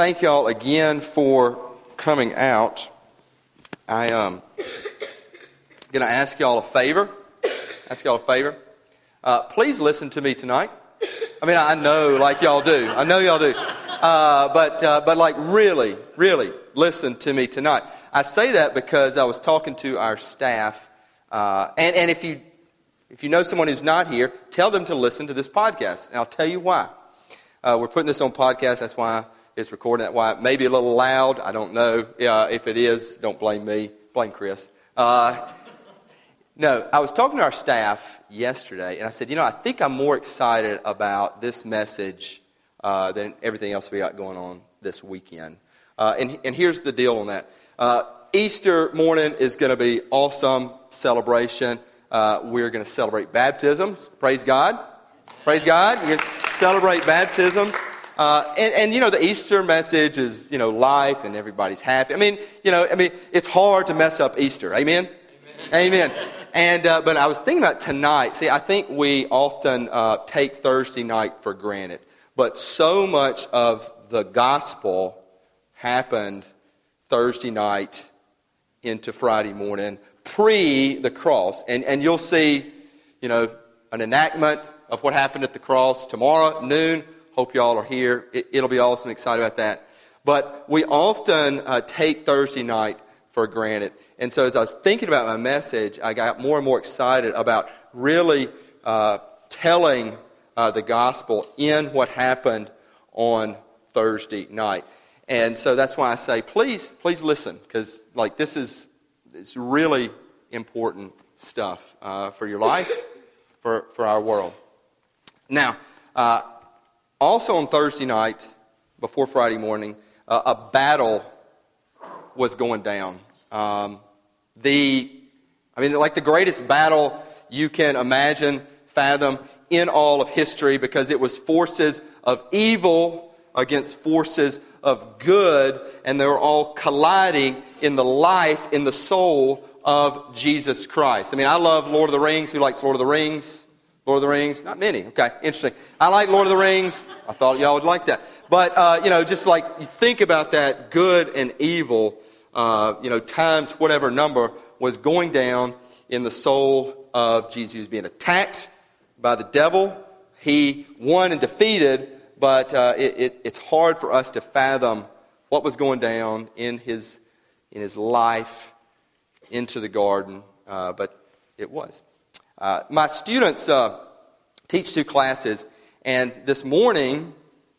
thank y'all again for coming out. I um gonna ask y'all a favor. Ask y'all a favor. Uh, please listen to me tonight. I mean, I know, like y'all do. I know y'all do. Uh, but uh, but like really, really listen to me tonight. I say that because I was talking to our staff, uh, and and if you if you know someone who's not here, tell them to listen to this podcast, and I'll tell you why. Uh, we're putting this on podcast. That's why it's recording. That why it may be a little loud. I don't know. Uh, if it is, don't blame me. Blame Chris. Uh, no, I was talking to our staff yesterday, and I said, you know, I think I'm more excited about this message uh, than everything else we got going on this weekend. Uh, and, and here's the deal on that. Uh, Easter morning is going to be awesome celebration. Uh, we're going to celebrate baptisms. Praise God. Praise God. We're going to celebrate baptisms. Uh, and, and, you know, the Easter message is, you know, life and everybody's happy. I mean, you know, I mean, it's hard to mess up Easter. Amen? Amen. Amen. And, uh, but I was thinking about tonight. See, I think we often uh, take Thursday night for granted. But so much of the gospel happened Thursday night into Friday morning, pre the cross. And, and you'll see, you know, an enactment of what happened at the cross tomorrow noon. Hope y'all are here. It, will be awesome. Excited about that. But we often uh, take Thursday night for granted. And so as I was thinking about my message, I got more and more excited about really uh, telling uh, the gospel in what happened on Thursday night. And so that's why I say, please, please listen, because like this is it's really important stuff uh, for your life, for, for our world. Now, uh, also on Thursday night, before Friday morning, uh, a battle was going down. Um, the, I mean, like the greatest battle you can imagine, fathom in all of history because it was forces of evil against forces of good, and they were all colliding in the life, in the soul of Jesus Christ. I mean, I love Lord of the Rings. Who likes Lord of the Rings? Lord of the Rings? Not many. Okay, interesting. I like Lord of the Rings. I thought y'all would like that. But, uh, you know, just like you think about that good and evil, uh, you know, times whatever number was going down in the soul of Jesus. He was being attacked by the devil. He won and defeated, but uh, it, it, it's hard for us to fathom what was going down in his, in his life into the garden, uh, but it was. Uh, my students uh, teach two classes, and this morning,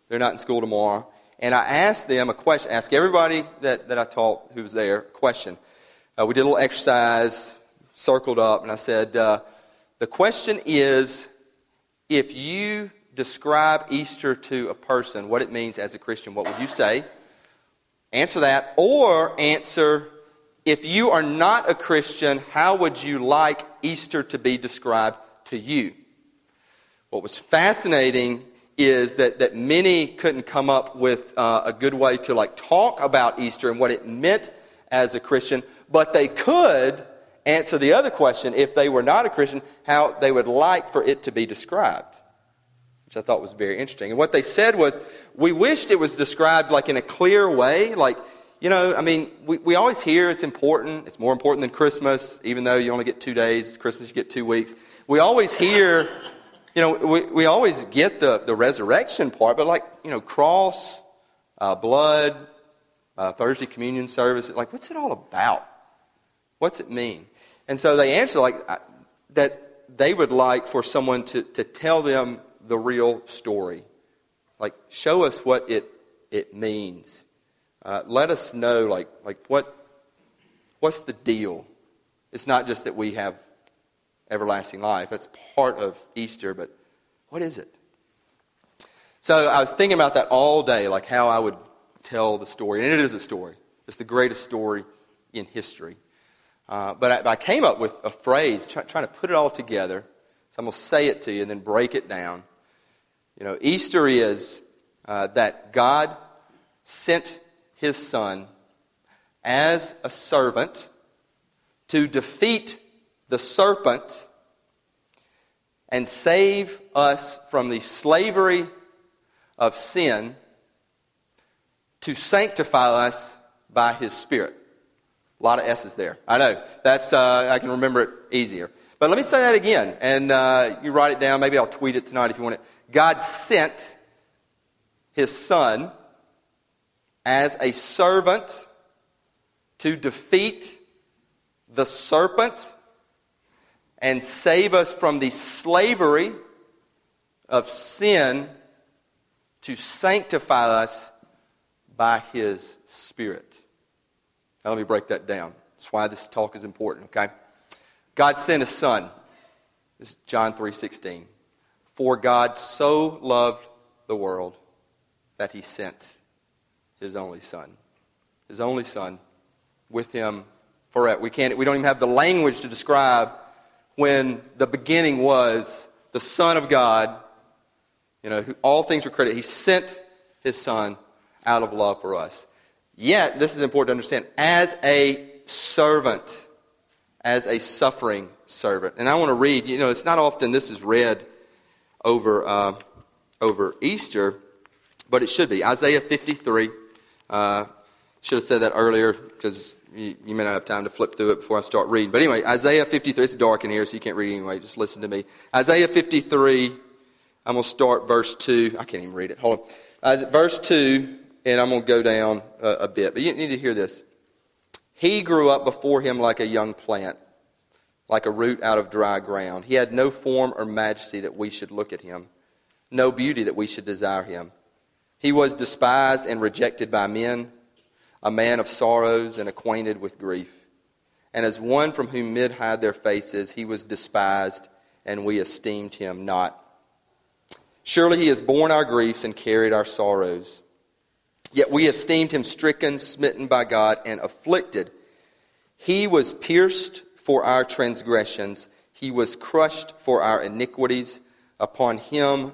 they're not in school tomorrow, and I asked them a question, ask everybody that, that I taught who was there a question. Uh, we did a little exercise, circled up, and I said, uh, the question is if you describe Easter to a person, what it means as a Christian, what would you say? Answer that. Or answer, if you are not a Christian, how would you like Easter to be described to you? What was fascinating is that, that many couldn't come up with uh, a good way to like talk about Easter and what it meant as a Christian, but they could answer the other question if they were not a Christian, how they would like for it to be described, which I thought was very interesting. And what they said was, we wished it was described like in a clear way, like, you know, I mean, we, we always hear it's important. It's more important than Christmas, even though you only get two days. Christmas, you get two weeks. We always hear, you know, we, we always get the, the resurrection part, but like, you know, cross, uh, blood, uh, Thursday communion service, like, what's it all about? What's it mean? And so they answer like that they would like for someone to, to tell them the real story. Like, show us what it, it means. Uh, let us know, like, like what, what's the deal? It's not just that we have everlasting life. That's part of Easter, but what is it? So I was thinking about that all day, like how I would tell the story. And it is a story. It's the greatest story in history. Uh, but, I, I, came up with a phrase, try, trying to put it all together. So I'm going to say it to you and then break it down. You know, Easter is uh, that God sent his son as a servant to defeat the serpent and save us from the slavery of sin to sanctify us by his Spirit. A lot of S's there. I know. That's, uh, I can remember it easier. But let me say that again, and uh, you write it down. Maybe I'll tweet it tonight if you want it. God sent his Son as a servant to defeat the serpent and save us from the slavery of sin to sanctify us by his Spirit. Now, let me break that down. That's why this talk is important, okay? God sent his Son. This is John 3.16. For God so loved the world that he sent his only Son. His only Son with him forever. We, can't, we don't even have the language to describe when the beginning was the Son of God, you know, who all things were created. He sent his Son out of love for us. Yet, this is important to understand, as a servant, as a suffering servant. And I want to read, you know, it's not often this is read over, uh, over Easter, but it should be. Isaiah 53. Uh, should have said that earlier because you, you, may not have time to flip through it before I start reading. But anyway, Isaiah 53. It's dark in here, so you can't read anyway. Just listen to me. Isaiah 53. I'm going to start verse 2. I can't even read it. Hold on. Verse 2, and I'm going to go down a, a bit. But you need to hear this. He grew up before him like a young plant, like a root out of dry ground. He had no form or majesty that we should look at him, no beauty that we should desire him. He was despised and rejected by men a man of sorrows and acquainted with grief. And as one from whom men hide their faces, he was despised, and we esteemed him not. Surely he has borne our griefs and carried our sorrows. Yet we esteemed him stricken, smitten by God, and afflicted. He was pierced for our transgressions, he was crushed for our iniquities. Upon him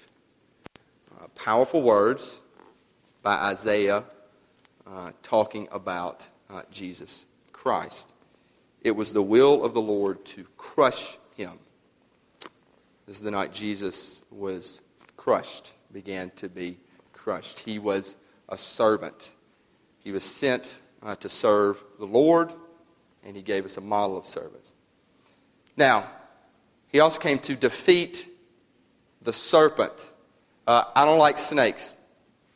Powerful words by Isaiah uh, talking about uh, Jesus Christ. It was the will of the Lord to crush him. This is the night Jesus was crushed, began to be crushed. He was a servant. He was sent uh, to serve the Lord, and he gave us a model of service. Now, he also came to defeat the serpent. Uh, I don't like snakes.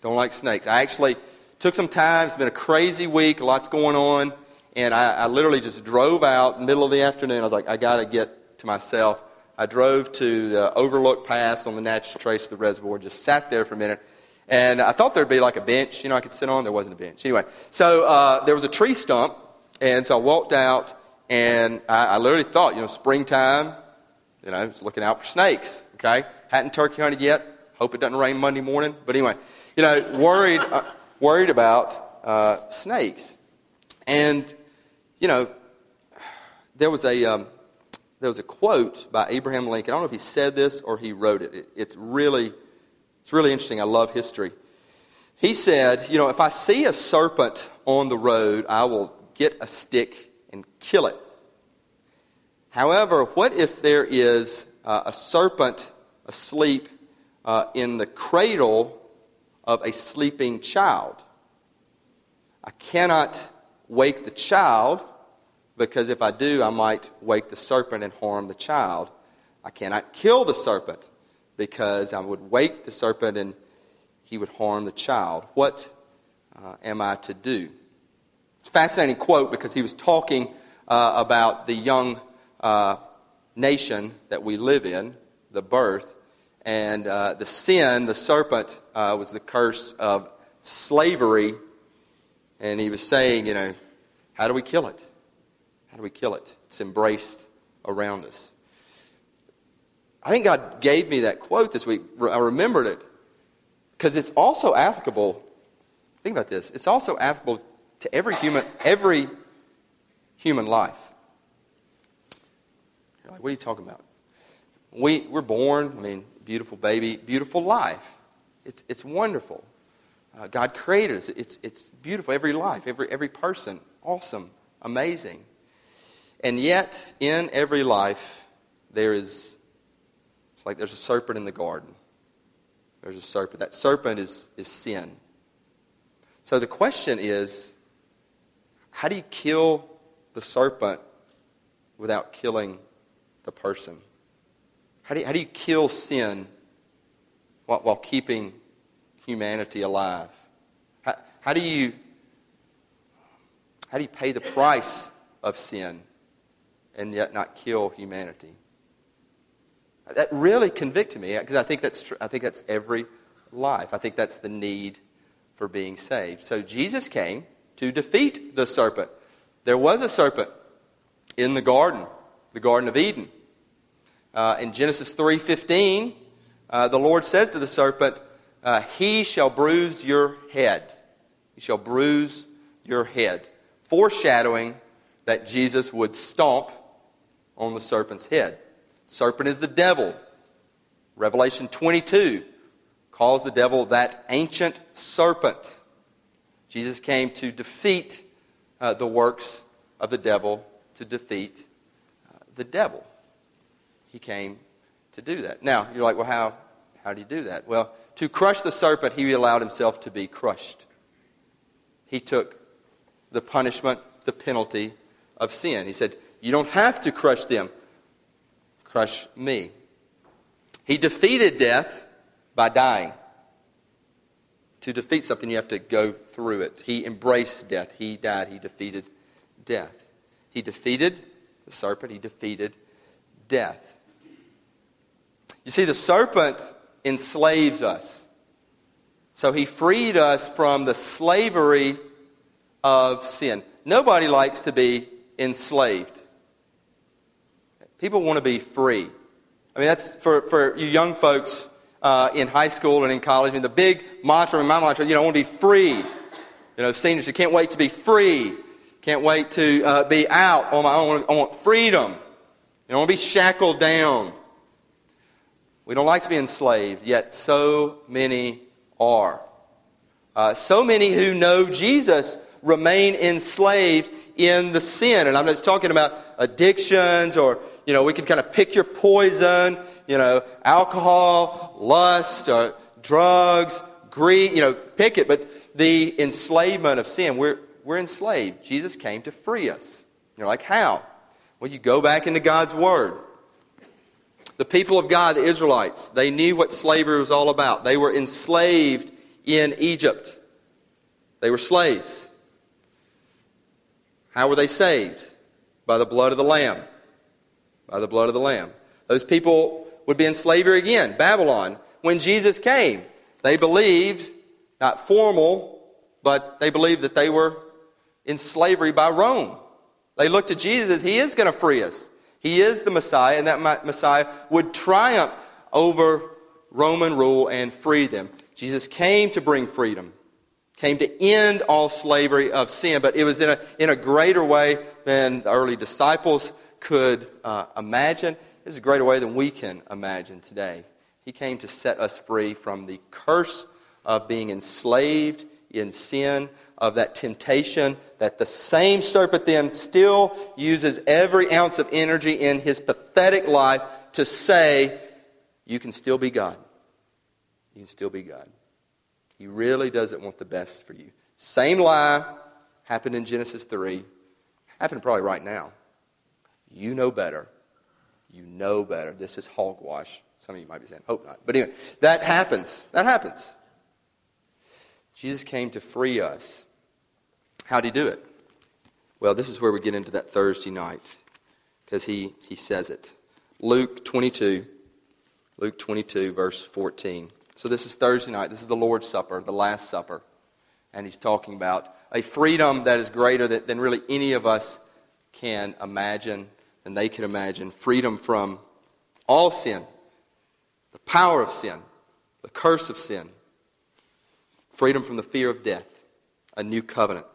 Don't like snakes. I actually Took some time. It's been a crazy week. Lots going on. And I, I literally just drove out middle of the afternoon. I was like, I got to get to myself. I drove to the Overlook Pass on the Natchez Trace of the reservoir, just sat there for a minute. And I thought there'd be like a bench, you know, I could sit on. There wasn't a bench. Anyway, so uh, there was a tree stump. And so I walked out, and I, I literally thought, you know, springtime, you know, I was looking out for snakes, okay? Hadn't turkey hunted yet. Hope it doesn't rain Monday morning. But anyway, you know, worried. Uh, worried about uh, snakes. And, you know, there was a. Um, there was a quote by Abraham Lincoln. I don't know if he said this or he wrote it. it. It's really, it's really interesting. I love history. He said, "You know, if I see a serpent on the road, I will get a stick and kill it. However, what if there is uh, a serpent asleep uh, in the cradle of a sleeping child. I cannot wake the child because if I do, I might wake the serpent and harm the child. I cannot kill the serpent because I would wake the serpent and he would harm the child. What uh, am I to do? It's a fascinating quote because he was talking uh, about the young uh, nation that we live in, the birth, and uh, the sin, the serpent, uh, was the curse of slavery. And he was saying, you know, how do we kill it? How do we kill it? It's embraced around us. I think God gave me that quote this week. I remembered it because it's also applicable. Think about this. It's also applicable to every human, every human life. You're like, what are you talking about? We, we're born, I mean, beautiful baby, beautiful life. It's, it's wonderful. Uh, God created us. It's, it's beautiful. Every life, every, every person, awesome, amazing. And yet, in every life, there is, it's like there's a serpent in the garden. There's a serpent. That serpent is, is sin. So the question is how do you kill the serpent without killing the person? How do you, how do you kill sin while, while keeping humanity alive? How, how, do you, how do you pay the price of sin and yet not kill humanity? That really convicted me because I think that's tr- I think that's every life. I think that's the need for being saved. So Jesus came to defeat the serpent. There was a serpent in the garden, the Garden of Eden. Uh, in Genesis 3:15, uh, the Lord says to the serpent, uh, "He shall bruise your head. He shall bruise your head," foreshadowing that Jesus would stomp on the serpent's head. Serpent is the devil. Revelation 22 calls the devil that ancient serpent. Jesus came to defeat uh, the works of the devil, to defeat uh, the devil. He came to do that. Now, you're like, well, how, how do you do that? Well, to crush the serpent, he allowed himself to be crushed. He took the punishment, the penalty of sin. He said, You don't have to crush them crush me. He defeated death by dying. To defeat something, you have to go through it. He embraced death. He died. He defeated death. He defeated the serpent. He defeated death. You see, the serpent enslaves us. So he freed us from the slavery of sin. Nobody likes to be enslaved. People want to be free. I mean, that's for, for you young folks uh, in high school and in college. I mean, the big mantra, my mantra, you know, I want to be free. You know, seniors, you can't wait to be free. Can't wait to uh, be out on my own. I want freedom. You don't want to be shackled down. We don't like to be enslaved, yet so many are. Uh, so many who know Jesus remain enslaved in the sin. And I'm just talking about addictions or, you know, we can kind of pick your poison, you know, alcohol, lust, uh, drugs, greed, you know, pick it. But the enslavement of sin, we're, we're enslaved. Jesus came to free us. You're like, how? Well, you go back into God's Word. The people of God, the Israelites, they knew what slavery was all about. They were enslaved in Egypt. They were slaves. How were they saved? By the blood of the Lamb. By the blood of the Lamb. Those people would be in slavery again, Babylon. When Jesus came, they believed, not formal, but they believed that they were in slavery by Rome. They looked to Jesus as He is going to free us. He is the Messiah, and that Messiah would triumph over Roman rule and free them. Jesus came to bring freedom came to end all slavery of sin, but it was in a, in a greater way than the early disciples could uh, imagine. It's a greater way than we can imagine today. He came to set us free from the curse of being enslaved in sin, of that temptation that the same serpent then still uses every ounce of energy in his pathetic life to say, You can still be God. You can still be God. He really doesn't want the best for you. Same lie happened in Genesis 3. Happened probably right now. You know better. You know better. This is hogwash. Some of you might be saying, hope not. But anyway, that happens. That happens. Jesus came to free us. How did he do it? Well, this is where we get into that Thursday night because he, he says it. Luke 22, Luke 22, verse 14. So this is Thursday night. This is the Lord's Supper, the Last Supper. And he's talking about a freedom that is greater than, than really any of us can imagine, than they can imagine. Freedom from all sin, the power of sin, the curse of sin, freedom from the fear of death, a new covenant.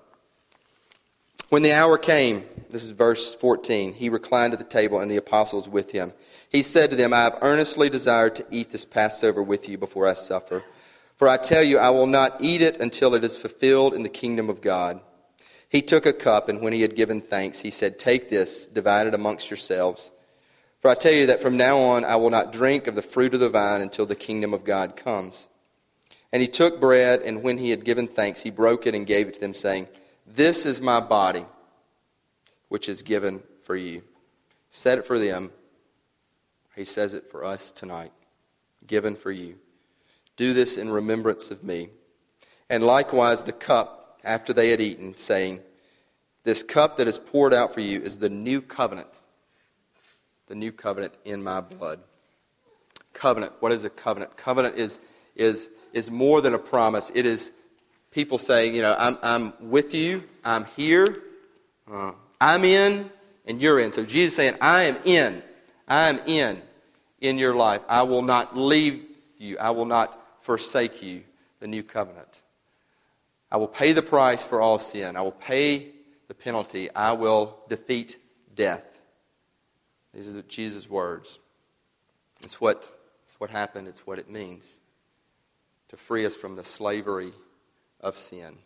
When the hour came, this is verse 14, he reclined at the table and the apostles with him. He said to them, I have earnestly desired to eat this Passover with you before I suffer. For I tell you, I will not eat it until it is fulfilled in the kingdom of God. He took a cup, and when he had given thanks, he said, Take this, divide it amongst yourselves. For I tell you that from now on I will not drink of the fruit of the vine until the kingdom of God comes. And he took bread, and when he had given thanks, he broke it and gave it to them, saying, this is my body, which is given for you. Said it for them. He says it for us tonight. Given for you. Do this in remembrance of me. And likewise the cup after they had eaten, saying, This cup that is poured out for you is the new covenant. The new covenant in my blood. Covenant. What is a covenant? Covenant is, is, is more than a promise. It is people saying, you know, I'm, I'm with you, I'm here, uh, I'm in, and you're in. So Jesus saying, I am in, I am in in your life. I will not leave you, I will not forsake you, the new covenant. I will pay the price for all sin. I will pay the penalty. I will defeat death. These are Jesus' words. It's what, it's what happened, it's what it means to free us from the slavery of sin.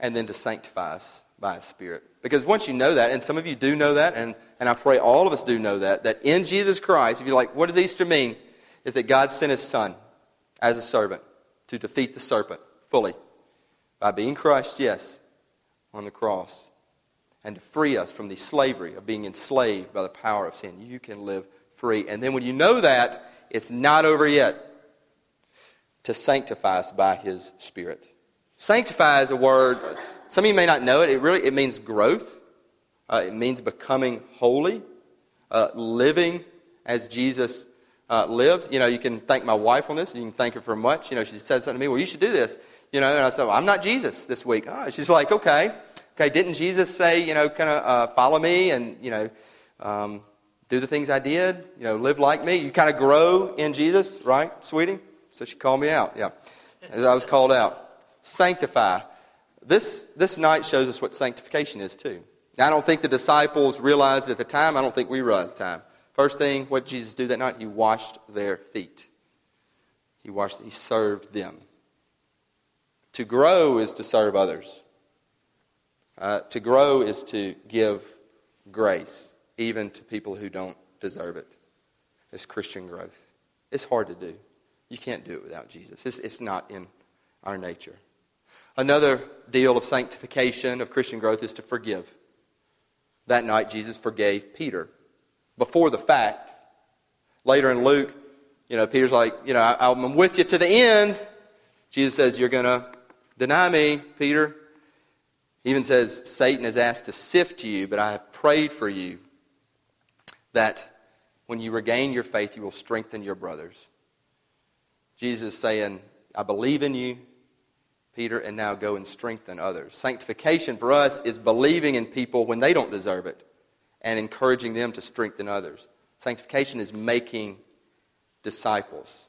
And then to sanctify us by His Spirit. Because once you know that, and some of you do know that, and, and I pray all of us do know that, that in Jesus Christ, if you're like, what does Easter mean? Is that God sent His Son as a servant to defeat the serpent fully by being crushed, yes, on the cross, and to free us from the slavery of being enslaved by the power of sin. You can live free. And then when you know that, it's not over yet to sanctify us by his Spirit. Sanctify is a word, some of you may not know it. It really it means growth. Uh, it means becoming holy, uh, living as Jesus uh, lived. You know, you can thank my wife on this. You can thank her for much. You know, she said something to me. Well, you should do this. You know, and I said, well, I'm not Jesus this week. Oh, she's like, okay, okay. Didn't Jesus say, you know, kind of uh, follow me and you know, um, do the things I did? You know, live like me. You kind of grow in Jesus, right, sweetie? So she called me out. Yeah. As I was called out. Sanctify. This, this night shows us what sanctification is, too. Now, I don't think the disciples realized it at the time. I don't think we realized the time. First thing, what Jesus do that night? He washed their feet. He washed, he served them. To grow is to serve others. Uh, to grow is to give grace, even to people who don't deserve it. It's Christian growth. It's hard to do. You can't do it without Jesus. It's, it's not in our nature. Another deal of sanctification, of Christian growth, is to forgive. That night, Jesus forgave Peter before the fact. Later in Luke, you know, Peter's like, you know, I'm with you to the end. Jesus says, You're going to deny me, Peter. He even says, Satan has asked to sift you, but I have prayed for you that when you regain your faith, you will strengthen your brothers. Jesus saying, I believe in you, Peter, and now go and strengthen others. Sanctification for us is believing in people when they don't deserve it and encouraging them to strengthen others. Sanctification is making disciples.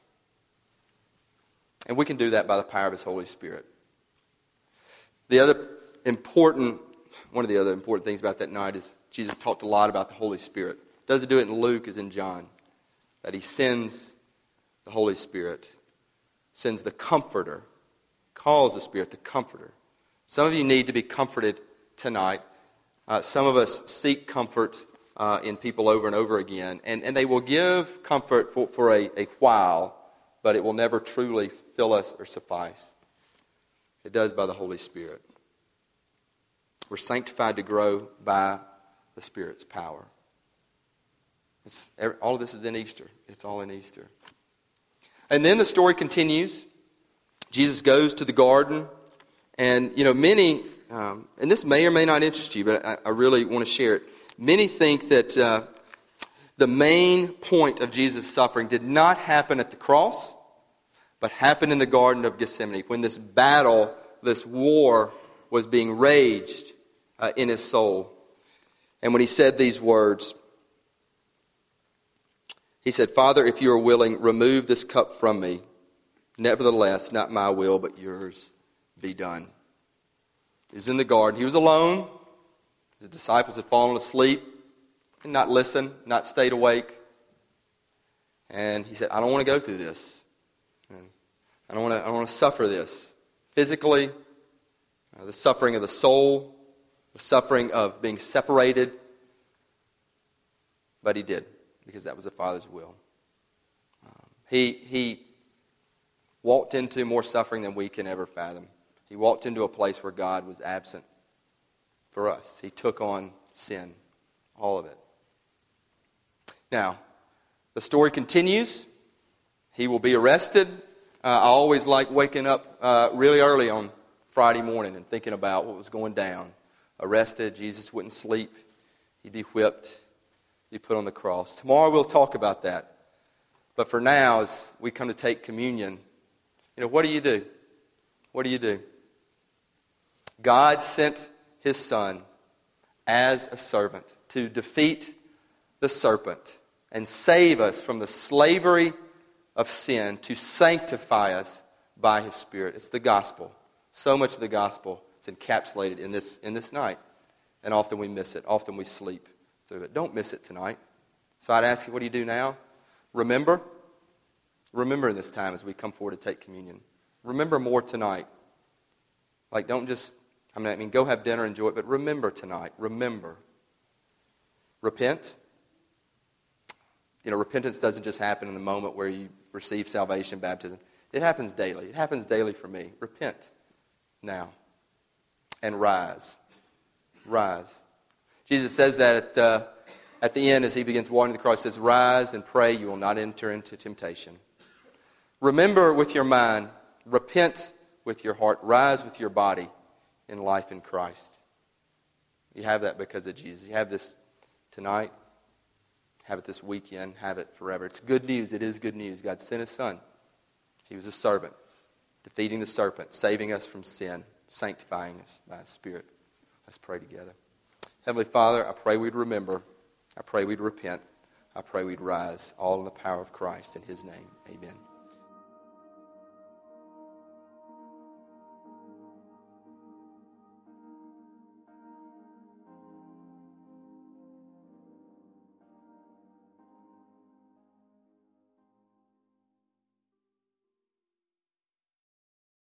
And we can do that by the power of His Holy Spirit. The other important, one of the other important things about that night is Jesus talked a lot about the Holy Spirit. Doesn't do it in Luke as in John. That He sends the Holy Spirit sends the comforter, calls the Spirit the comforter. Some of you need to be comforted tonight. Uh, some of us seek comfort uh, in people over and over again, and, and they will give comfort for, for a, a while, but it will never truly fill us or suffice. It does by the Holy Spirit. We're sanctified to grow by the Spirit's power. It's, all of this is in Easter. It's all in Easter. And then the story continues. Jesus goes to the garden And, you know, many, um, and this may or may not interest you, but I, I really want to share it. Many think that uh, the main point of Jesus' suffering did not happen at the cross, but happened in the Garden of Gethsemane when this battle, this war, was being raged uh, in his soul. And when he said these words, he said, Father, if you are willing, remove this cup from me. Nevertheless, not my will, but yours be done. He's in the garden. He was alone. His disciples had fallen asleep and not listened, not stayed awake. And he said, I don't want to go through this. I don't want to, I don't want to suffer this physically, uh, the suffering of the soul, the suffering of being separated. But he did, because that was the Father's will. Um, he, he walked into more suffering than we can ever fathom. He walked into a place where God was absent for us. He took on sin, all of it. Now, the story continues. He will be arrested. Uh, I always like waking up uh, really early on Friday morning and thinking about what was going down. Arrested, Jesus wouldn't sleep, he'd be whipped, be put on the cross. Tomorrow we'll talk about that. But for now, as we come to take communion, you know, what do you do? What do you do? God sent his son as a servant to defeat the serpent and save us from the slavery of sin, to sanctify us by his Spirit. It's the gospel. So much of the gospel is encapsulated in this, in this night. And often we miss it. Often we sleep through it. Don't miss it tonight. So I'd ask you, what do you do now? Remember. Remember in this time as we come forward to take communion. Remember more tonight. Like, don't just, I mean, I mean, go have dinner, enjoy it, but remember tonight. Remember. Repent. You know, repentance doesn't just happen in the moment where you receive salvation, baptism. It happens daily. It happens daily for me. Repent now and rise. Rise. Jesus says that at, uh, at the end as he begins walking to the cross. He says, Rise and pray, you will not enter into temptation. Remember with your mind, repent with your heart, rise with your body in life in Christ. You have that because of Jesus. You have this tonight, have it this weekend, have it forever. It's good news. It is good news. God sent his son. He was a servant, defeating the serpent, saving us from sin, sanctifying us by his Spirit. Let's pray together. Heavenly Father, I pray we'd remember. I pray we'd repent. I pray we'd rise, all in the power of Christ. In his name, amen.